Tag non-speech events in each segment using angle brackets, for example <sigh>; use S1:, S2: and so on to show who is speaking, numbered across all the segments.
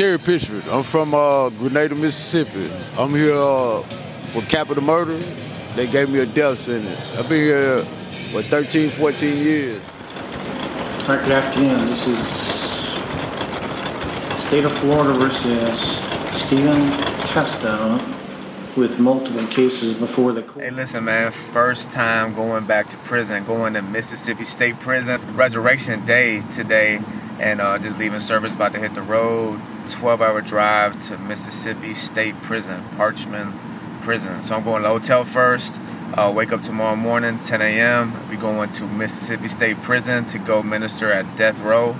S1: Terry Pitchford. I'm from uh, Grenada, Mississippi. I'm here uh, for capital murder. They gave me a death sentence. I've been here for 13, 14 years.
S2: All right, good afternoon. This is State of Florida versus Stephen Testa with multiple cases before the court.
S3: Hey, listen, man. First time going back to prison, going to Mississippi State Prison. Resurrection Day today, and uh, just leaving service, about to hit the road. 12 hour drive to Mississippi State Prison, Parchman Prison. So I'm going to the hotel first. Uh, wake up tomorrow morning, 10 a.m. We going to Mississippi State Prison to go minister at death row,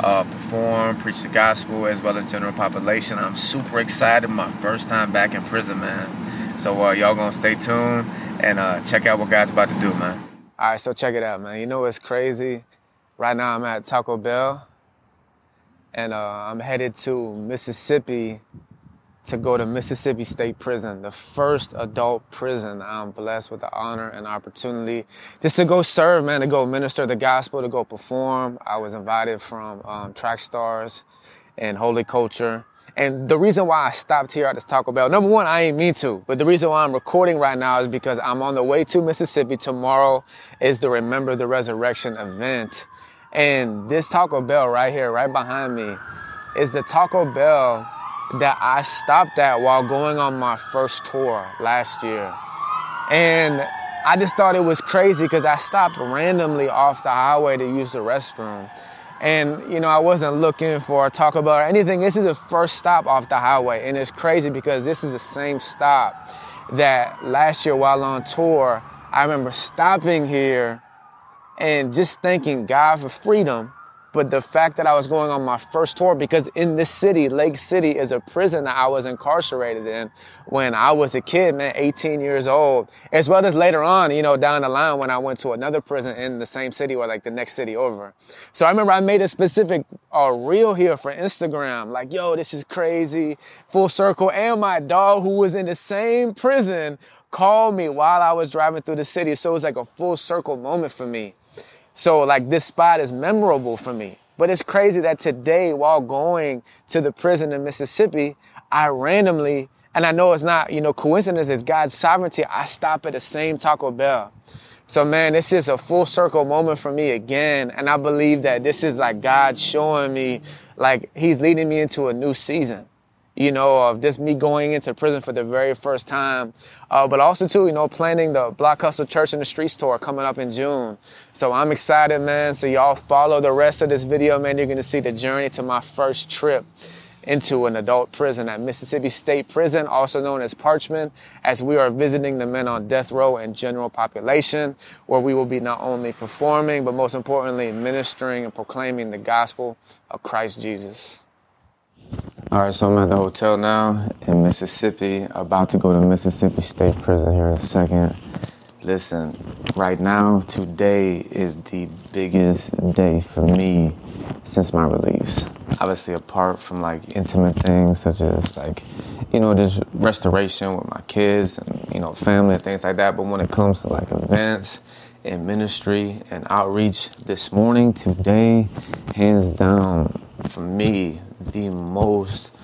S3: uh, perform, preach the gospel, as well as general population. I'm super excited. My first time back in prison, man. So uh, y'all gonna stay tuned and uh, check out what God's about to do, man. All right, so check it out, man. You know what's crazy? Right now I'm at Taco Bell, and uh, I'm headed to Mississippi to go to Mississippi State Prison, the first adult prison. I'm blessed with the honor and opportunity just to go serve, man, to go minister the gospel, to go perform. I was invited from um, Trackstarz and Holy Culture. And the reason why I stopped here at this Taco Bell, number one, I ain't mean to, but the reason why I'm recording right now is because I'm on the way to Mississippi. Tomorrow is the Remember the Resurrection event. And this Taco Bell right here, right behind me, is the Taco Bell that I stopped at while going on my first tour last year. And I just thought it was crazy because I stopped randomly off the highway to use the restroom. And, you know, I wasn't looking for a Taco Bell or anything. This is the first stop off the highway. And it's crazy because this is the same stop that last year while on tour, I remember stopping here and just thanking God for freedom but the fact that I was going on my first tour, because in this city, Lake City is a prison that I was incarcerated in when I was a kid, man, 18 years old, as well as later on, you know, down the line when I went to another prison in the same city or like the next city over. So I remember I made a specific uh, reel here for Instagram, like, yo, this is crazy, full circle. And my dog who was in the same prison called me while I was driving through the city. So it was like a full circle moment for me. So like this spot is memorable for me. But it's crazy that today, while going to the prison in Mississippi, I randomly, and I know it's not, you know, coincidence, it's God's sovereignty, I stop at the same Taco Bell. So man, this is a full circle moment for me again. And I believe that this is like God showing me, like he's leading me into a new season you know, of just me going into prison for the very first time. Uh, but also too, you know, planning the Block Hustle Church in the Streets tour coming up in June. So I'm excited, man. So y'all follow the rest of this video, man. You're gonna see the journey to my first trip into an adult prison at Mississippi State Prison, also known as Parchman, as we are visiting the men on death row and general population, where we will be not only performing, but most importantly, ministering and proclaiming the gospel of Christ Jesus. All right, so I'm at the hotel now in Mississippi, about to go to Mississippi State Prison here in a second. Listen, right now, today is the biggest day for me since my release. Obviously, apart from like intimate things such as like, you know, just restoration with my kids and, you know, family and things like that. But when it comes to like events and ministry and outreach this morning, today, hands down, for me, the most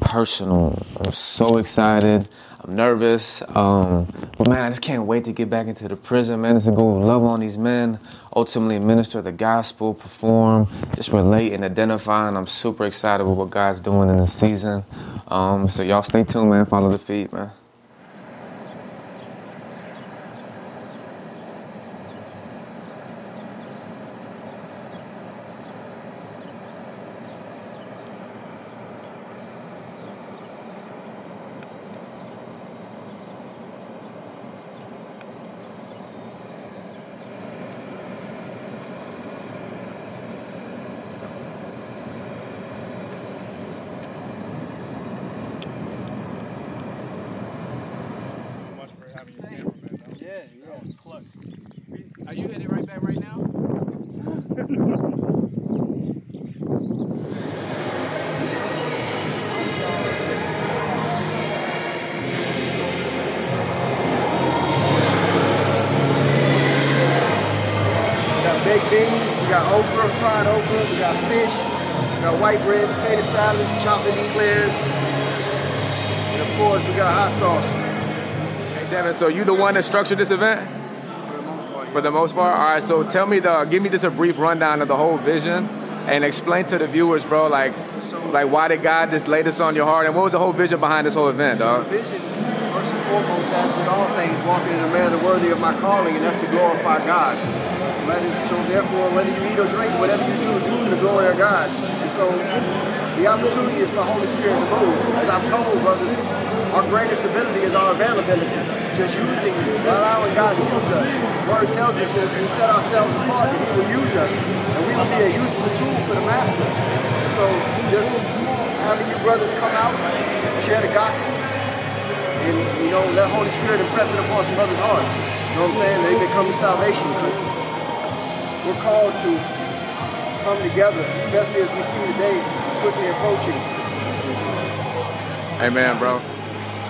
S3: personal. I'm so excited. I'm nervous. Um, but man, I just can't wait to get back into the prison, man, to go love on these men, ultimately minister the gospel, perform, just relate and identify. And I'm super excited with what God's doing in this season. Um, so y'all stay tuned, man. Follow the feed, man.
S4: Got baked beans, we got okra, fried okra, we got fish, we got white bread, potato salad, chocolate eclairs, and of course we got hot sauce.
S5: Hey, Devin, so you the one that structured this event? For the most part? For the most part. All right, so tell me the, give me just a brief rundown of the whole vision and explain to the viewers, bro, like, like why did God just lay this on your heart and what was the whole vision behind this whole event, dog?
S4: The vision, first and foremost, as with all things, walking in a manner worthy of my calling, and that's to glorify God. Whether, so therefore, whether you eat or drink, whatever you do, do to the glory of God. And so the opportunity is for the Holy Spirit to move. As I've told brothers, our greatest ability is our availability. Just using, allowing God to use us. The word tells us that if we set ourselves apart, He will use us. And we will be a useful tool for the Master. So just having you brothers come out, share the gospel, and you know, let Holy Spirit impress it upon some brothers' hearts. You know what I'm saying? They become salvation we're called to come together, especially as we see the day quickly approaching.
S5: Amen, bro.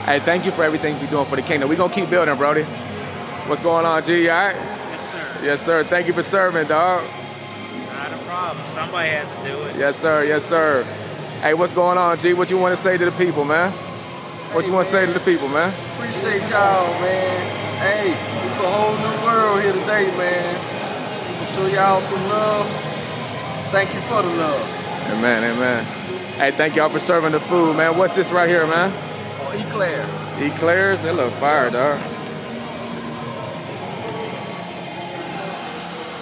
S5: Hey, thank you for everything you're doing for the kingdom. We're gonna keep building, Brody. What's going on, G? You all right?
S6: Yes, sir.
S5: Yes, sir. Thank you for serving, dog.
S6: Not a problem. Somebody has to do it.
S5: Yes, sir. Yes, sir. Hey, what's going on, G? What you want to say to the people, man? What
S1: Hey,
S5: you want to say to the people, man?
S1: Appreciate y'all, man. Hey, it's a whole new world here today, man. Show y'all some love. Thank you for the love.
S5: Amen, amen. Hey, thank y'all for serving the food, man. What's this right here, man?
S1: Oh, eclairs.
S5: Eclairs? They look fire, dog.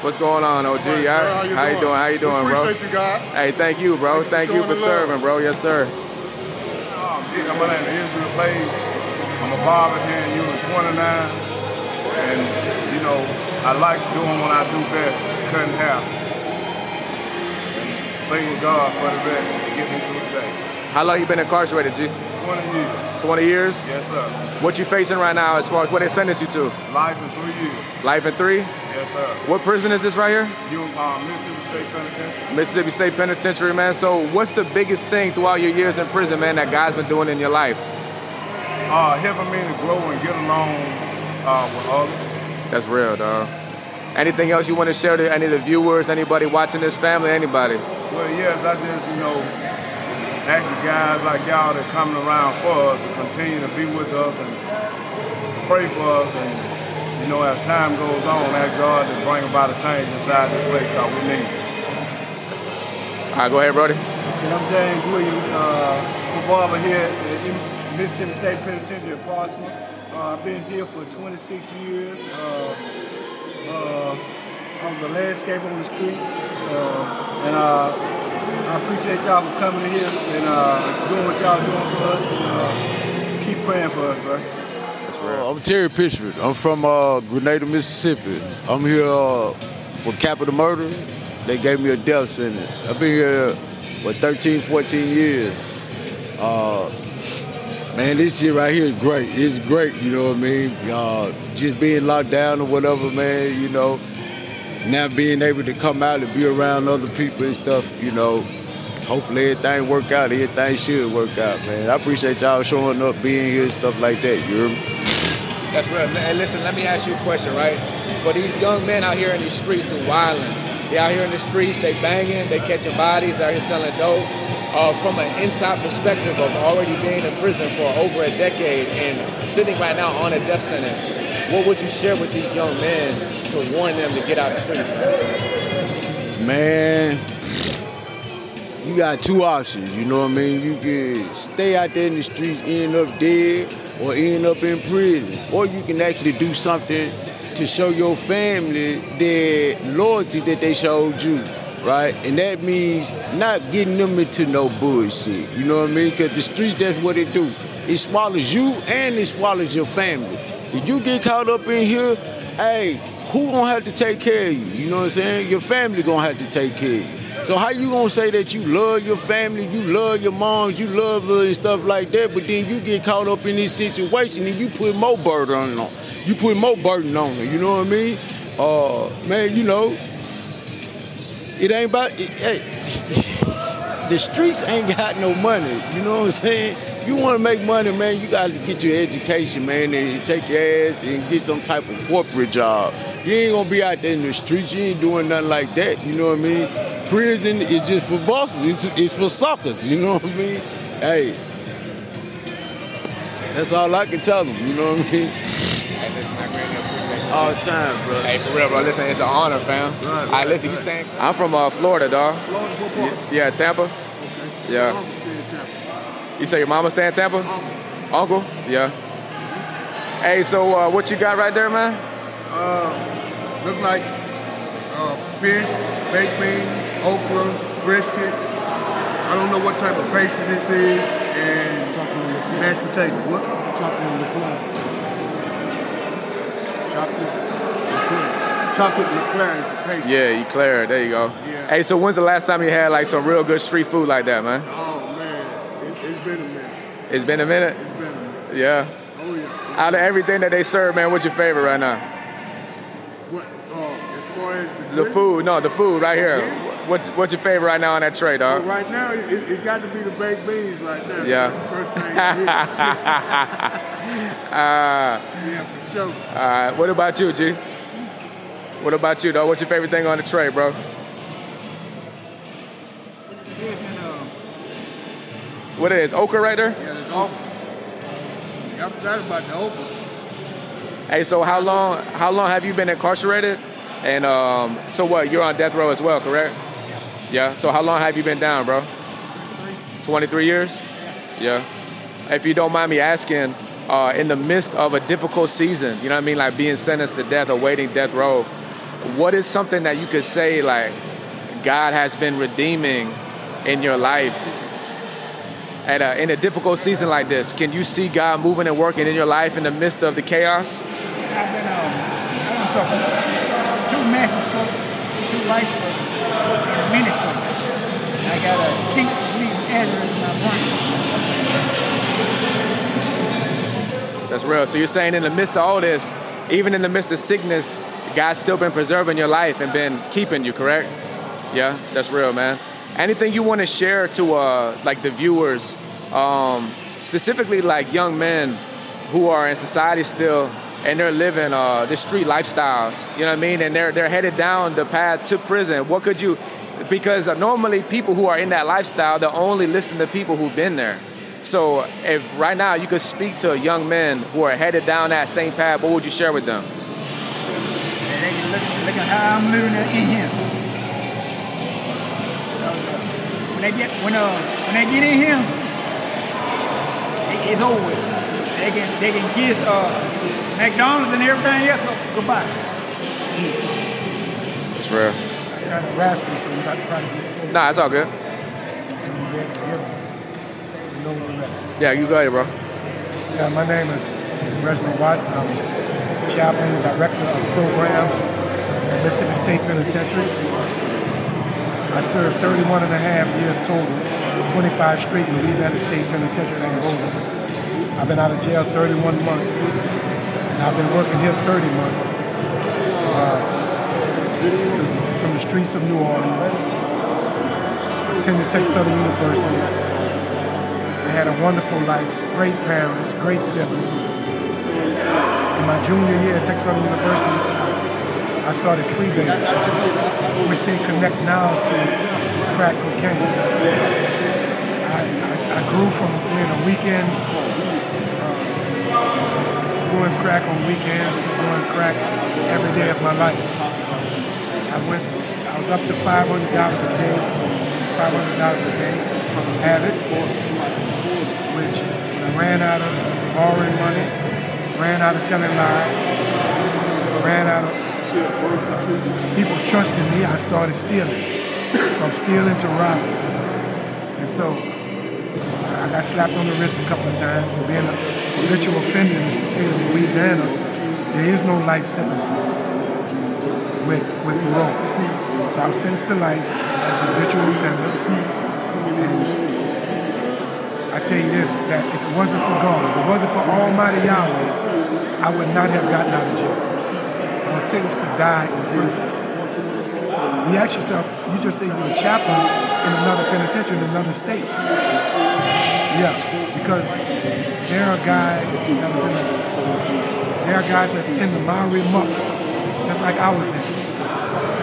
S5: What's going on, OG?
S7: Right, how you
S5: How you
S7: doing?
S5: doing? How you doing, bro?
S7: appreciate you, God.
S5: Hey, thank you, bro.
S7: Thank you
S5: Thank
S7: for
S5: you for
S7: the love.
S5: serving, bro. Yes, sir.
S7: Um, yeah, my name is Israel Page. I'm a barber here in Unit 29. And, you know, I like doing what I do best, cutting hair. Thanking God for the rest to get me through the day.
S5: How long you been incarcerated, G?
S7: 20 years.
S5: 20 years?
S7: Yes, sir.
S5: What you facing right now as far as what they sentenced you to?
S7: Life in three years.
S5: Life in three?
S7: Yes, sir.
S5: What prison is this right here?
S7: You, um, Mississippi State Penitentiary.
S5: Mississippi State Penitentiary, man. So what's the biggest thing throughout your years in prison, man, that God's been doing in your life?
S7: Uh, helping me to grow and get along uh, with others.
S5: That's real, dog. Anything else you want to share to any of the viewers, anybody watching this family, anybody?
S7: Well, yes, I just, you know, ask you guys like y'all that are coming around for us to continue to be with us and pray for us and, you know, as time goes on, ask God to bring about a change inside this place that we need.
S5: All right, go ahead, Brody.
S8: And I'm James Williams, uh, I'm a barber here at Mississippi State Penitentiary in Parchman. Uh, I've been here for 26 years. Uh, uh, I was a landscaper on the streets, uh, and uh, I appreciate y'all for coming here and uh, doing what y'all doing for us, and uh, keep praying for us, bro.
S1: Uh, I'm Terry Pitchford. I'm from uh, Grenada, Mississippi. I'm here uh, for capital murder. They gave me a death sentence. I've been here, what, 13, 14 years. Man, this shit right here is great. It's great, you know what I mean? Uh, just being locked down or whatever, man, you know. Now being able to come out and be around other people and stuff, you know. Hopefully everything work out. Everything should work out, man. I appreciate y'all showing up, being here, stuff like that. You hear me?
S5: That's real. And listen, let me ask you a question, right? For these young men out here in these streets and wilding, they out here in the streets, they banging, they catching bodies, out here selling dope. Uh, from an inside perspective of already being in prison for over a decade and sitting right now on a death sentence, what would you share with these young men to warn them to get out the streets? Man,
S1: you got two options, you know what I mean? You can stay out there in the streets, end up dead, or end up in prison. Or you can actually do something to show your family the loyalty that they showed you, right? And that means not getting them into no bullshit, you know what I mean? Because the streets, that's what it do. It swallows you and it swallows your family. If you get caught up in here, hey, who gonna have to take care of you? You know what I'm saying? Your family gonna have to take care of you. So how you gonna say that you love your family, you love your moms, you love her and stuff like that, but then you get caught up in this situation and you put more burden on them. You put more burden on them. You know what I mean? Uh, man, you know, it ain't about. Hey, the streets ain't got no money. You know what I'm saying? You want to make money, man. You got to get your education, man, and take your ass and get some type of corporate job. You ain't gonna be out there in the streets. You ain't doing nothing like that. You know what I mean? prison is just for bosses. It's, it's for suckers. You know what I mean? Hey, that's all I can tell them. You know what I mean?
S5: Hey, listen, I greatly appreciate you.
S1: All the time, bro.
S5: Hey, for real, bro. Listen, it's an honor, fam.
S1: Right,
S5: All right,
S1: right,
S5: listen, you
S1: right.
S5: staying? I'm from uh, Florida, dog.
S9: Florida, what part?
S5: Yeah, Tampa. Yeah.
S9: Uncle stay in
S5: You say your mama stay in Tampa?
S9: Uncle.
S5: Uncle? Yeah. Hey, so uh, what you got right there, man?
S7: Uh, look like uh, fish, baked beans, okra, brisket. I don't know what type of pastry this is, and mashed potato. What?
S9: Chocolate liqueur.
S7: Chocolate. Chocolate McLaren is the pastry.
S5: Yeah, clear. There you go.
S7: Yeah.
S5: Hey, so when's the last time you had like some real good street food like that, man?
S7: Oh man, it, it's been a minute.
S5: It's been a minute.
S7: It's been a minute.
S5: Yeah.
S7: Oh yeah.
S5: Out of everything that they serve, man, what's your favorite right now?
S7: What? Uh, as far as the,
S5: The food. No, the food right here. What's what's your favorite right now on that tray,
S7: well,
S5: dog?
S7: right now, it, it, got to be the baked beans right now.
S5: Yeah.
S7: The first thing.
S5: Uh, <laughs>
S7: yeah, for sure.
S5: all right. What about you, G? What about you, dog? What's your favorite thing on the tray, bro? What it is? Okra right there?
S7: yeah, there's okra. I forgot about the okra.
S5: Hey, so how long how long have you been incarcerated? And um, so what? You're on death row as well, correct? Yeah. So how long have you been down, bro? 23 years? Yeah. If you don't mind me asking, uh, in the midst of a difficult season, you know what I mean, like being sentenced to death or waiting death row, what is something that you could say like God has been redeeming in your life? At a, in a difficult season like this, can you see God moving and working in your life in the midst of the chaos?
S10: I've been um, I suffered two massive two life and a mini stroke. I got a deep aneurysm in my brain.
S5: That's real. So you're saying in the midst of all this, even in the midst of sickness, God's still been preserving your life and been keeping you, correct? Yeah, that's real, man. Anything you want to share to uh, like the viewers, um, specifically like young men who are in society still and they're living uh, the street lifestyles, you know what I mean? And they're they're headed down the path to prison. What could you? Because normally people who are in that lifestyle, they only listen to people who've been there. So if right now you could speak to young men who are headed down that same path, what would you share with them?
S10: They can look, look at how I'm living in here. When they get when uh when they get in here, it's over. They can they can kiss uh McDonald's and everything else goodbye.
S5: It's real.
S10: Kind of raspy, so you got to probably get close.
S5: Nah, it's all good.
S10: So you be able to. You know where I'm at.
S5: Yeah, you go ahead, bro.
S10: Yeah, my name is Reginald Watts. I'm chaplain, director of programs at Mississippi State Penitentiary. I served 31 and a half years total, 25 straight in Louisiana State Penitentiary in Angola. I've been out of jail 31 months, and I've been working here 30 months. Uh, from the streets of New Orleans. Attended Texas Southern University. I had a wonderful life, great parents, great siblings. In my junior year at Texas Southern University, I started Freebase, which they connect now to crack cocaine. I, I, I grew from being a weekend, doing crack on weekends to doing crack every day of my life. I went, I was up to $500 a day, $500 a day, from habit which I ran out of borrowing money, ran out of telling lies, ran out of uh, people trusting me, I started stealing. From stealing to robbing. And so I got slapped on the wrist a couple of times for being a habitual offender in the state of Louisiana. There is no life sentences with, with parole. So I was sentenced to life as a habitual offender. And I tell you this, that if it wasn't for God, if it wasn't for Almighty Yahweh, I would not have gotten out of jail. I was sentenced to die in prison. You ask yourself, you just say you're a chaplain in another penitentiary in another state. Yeah, because there are guys that was in the, there are guys that's in the Maori muck, just like I was in.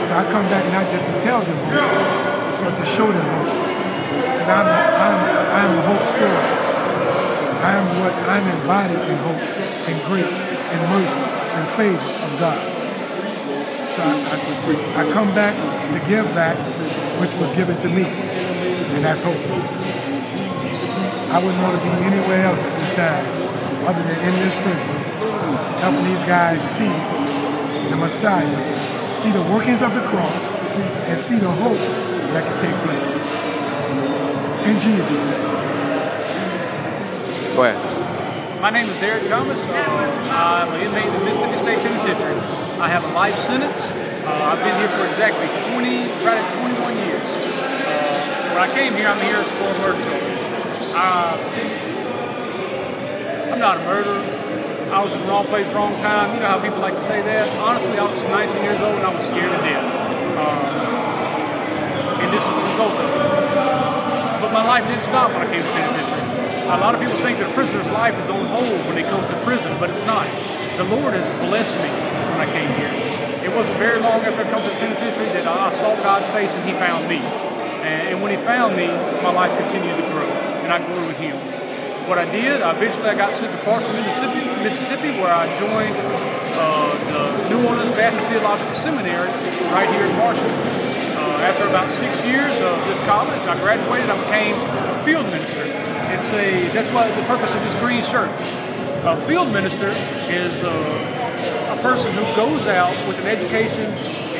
S10: So I come back not just to tell them, but to show them hope. Because I'm, I'm, I'm a hope story. I am what I'm embodied in hope and grace and mercy and favor of God. So I, I, I come back to give back which was given to me, and that's hope. I wouldn't want to be anywhere else at time other than in this prison, helping these guys see the Messiah, see the workings of the cross, and see the hope that can take place. In Jesus' name.
S3: Go ahead.
S11: My name is Eric Thomas. Uh, I'm an inmate in the Mississippi State Penitentiary. I have a life sentence. Uh, I've been here for exactly 20, right at 21 years. Uh, when I came here, I'm here for a murder charge. Uh, I'm not a murderer. I was in the wrong place, wrong time. You know how people like to say that. Honestly, I was 19 years old and I was scared to death. Um, and this is the result of it. But my life didn't stop when I came to penitentiary. A lot of people think that a prisoner's life is on hold when they come to prison, but it's not. The Lord has blessed me when I came here. It wasn't very long after I come to the penitentiary that I saw God's face and He found me. And when He found me, my life continued to grow, and I grew with Him. What I did, eventually I got sent to Parchman, Mississippi, Mississippi, where I joined uh, the New Orleans Baptist Theological Seminary right here in Parchman. Uh, after about six years of this college, I graduated. I became a field minister. It's a that's what the purpose of this green shirt. A field minister is a, a person who goes out with an education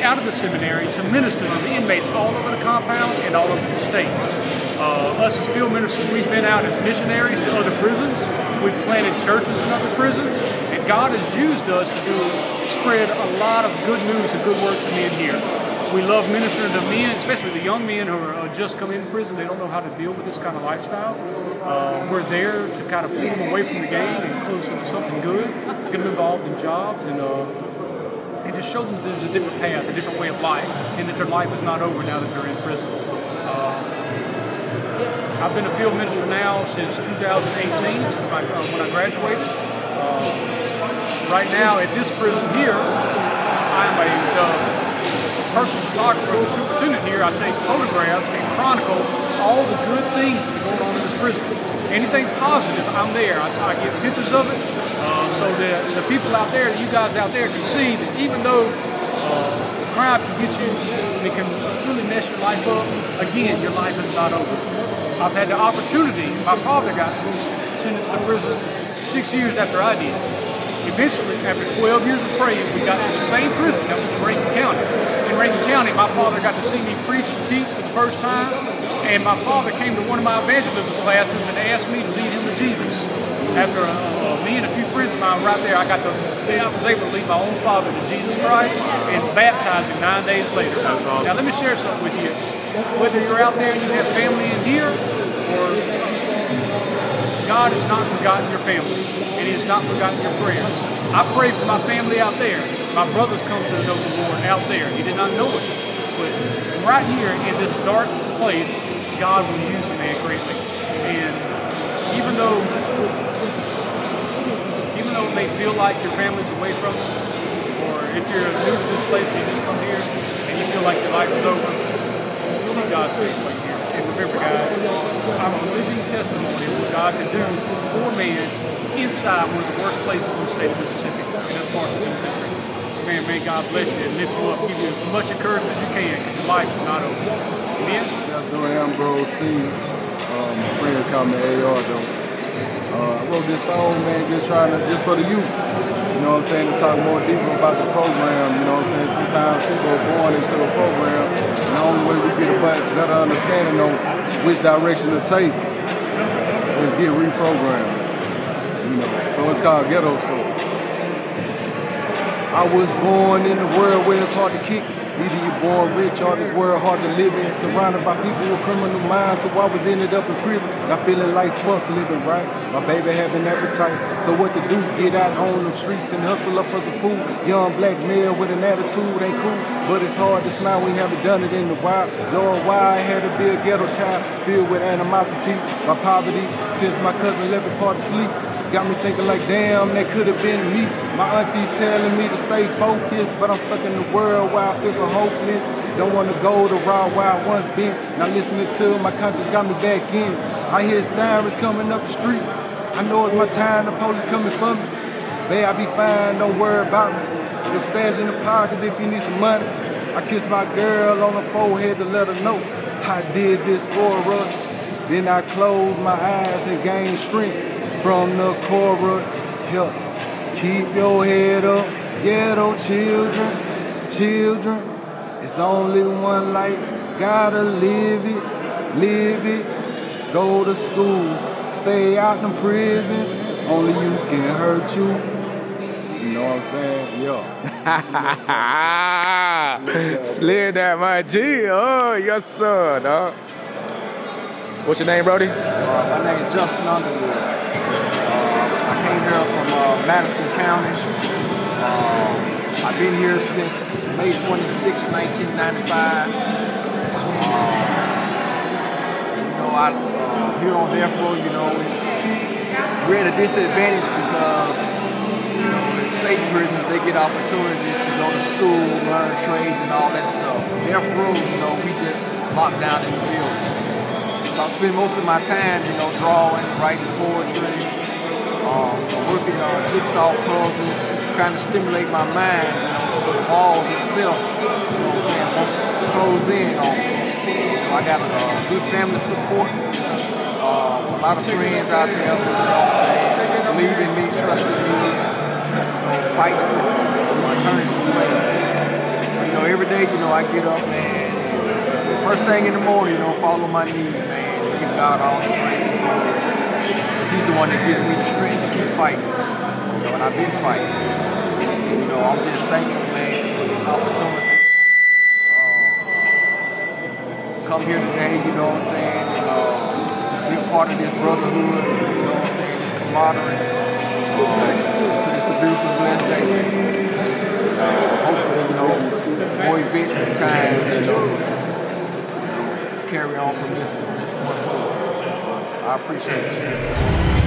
S11: out of the seminary to minister to the inmates all over the compound and all over the state. Uh, us as field ministers, we've been out as missionaries to other prisons. We've planted churches in other prisons, and God has used us to do spread a lot of good news and good work to men here. We love ministering to men, especially the young men who are uh, just come in prison. They don't know how to deal with this kind of lifestyle. Uh, we're there to kind of pull them away from the game and closer to something good, get them involved in jobs, and uh, and just show them that there's a different path, a different way of life, and that their life is not over now that they're in prison. Uh, I've been a field minister now since 2018, since my, uh, when I graduated. Uh, right now at this prison here, I'm a uh, personal photographer, the superintendent here. I take photographs and chronicle all the good things that are going on in this prison. Anything positive, I'm there. I, I get pictures of it uh, so that the people out there, you guys out there, can see that even though uh, crime can get you it can really mess your life up, again, your life is not over. I've had the opportunity. My father got sentenced to prison six years after I did. Eventually, after 12 years of praying, we got to the same prison that was in Rankin County. In Rankin County, my father got to see me preach and teach for the first time, and my father came to one of my evangelism classes and asked me to lead him to Jesus. After uh, me and a few friends of mine right there, I got to, I was able to lead my own father to Jesus Christ and baptize him nine days later.
S3: That's awesome.
S11: Now, let me share something with you. Whether you're out there and you have family here, or God has not forgotten your family, and He has not forgotten your prayers. I pray for my family out there. My brothers come to know the Lord out there. He did not know it. But right here in this dark place, God will use a man greatly. And even though even though it may feel like your family's away from you, or if you're new to this place and you just come here and you feel like your life is over, see God's here. And remember, guys, I'm a living testimony of what God can do for man inside one of the worst places in the state of Mississippi, and that's part of the country. Man, may God bless you and lift you up, give you as much encouragement as you can, because your life is not over. Amen?
S12: Doing Ambrose C. Um, friend called me AR though. Uh, I wrote this song, man, just trying to, just for the youth. You know what I'm saying? To talk more deeper about the program. You know what I'm saying? Sometimes people are born into a program, and the only way we get a better understanding on which direction to take is get reprogrammed. You know, so it's called Ghetto School. I was born in a world where it's hard to kick. Either you're born rich or this world hard to live in. Surrounded by people with criminal minds, so I was ended up in prison. Got feeling like fuck living right. My baby having an appetite. So what to do? Get out on the streets and hustle up for some food. Young black male with an attitude ain't cool. But it's hard to smile, we haven't done it in a while. Lord, why I had to be a ghetto child filled with animosity, my poverty. Since my cousin left, it's hard to sleep. Got me thinking like, damn, that could have been me. My auntie's telling me to stay focused, but I'm stuck in the world where I feel so hopeless. Don't wanna go the route where I once been. Now listening to my conscience got me back in. I hear sirens coming up the street. I know it's my time, the police coming for me. Babe, I be fine, don't worry about me. The stash in the pocket if you need some money. I kiss my girl on the forehead to let her know I did this for us. Then I close my eyes and gain strength from the chorus. Yeah. Keep your head up, ghetto children, children. It's only one life, gotta live it, live it. Go to school, stay out in prisons. Only you can hurt you. You know what I'm saying?
S5: Yeah. <laughs> Slid that my G. Oh, yes, sir, dog. What's your name, Brody?
S13: Uh, my name is Justin Underwood. Uh, I came here from uh, Madison County. Uh, I've been here since May 26, 1995. Uh, you know, I here on death row, you know, we're at a disadvantage because you know, in state prisons they get opportunities to go to school, learn trades, and all that stuff. Death row, you know, we just locked down in the building. So I spend most of my time, you know, drawing, writing poetry, um, working on jigsaw puzzles, trying to stimulate my mind, you know, so the walls itself, you know what I'm saying, close in on me. I got a uh, good family support, a lot of friends out there, you know what I'm saying, believe in me, trust in me, and fighting for my turns as well. So, you know, every day, you know, I get up, man, First thing in the morning, you know, follow my knees, man. Give God all the praise and glory. Because He's the one that gives me the strength to keep fighting. You know, and I've been fighting. And, you know, I'm just thankful, man, for this opportunity. Um, come here today, you know what I'm saying, and uh, be a part of this brotherhood, you know what I'm saying, this camaraderie. Um, it's, it's a beautiful, blessed day. Uh, hopefully, you know, more events and times, you know, carry on from this from this point forward. So I appreciate you.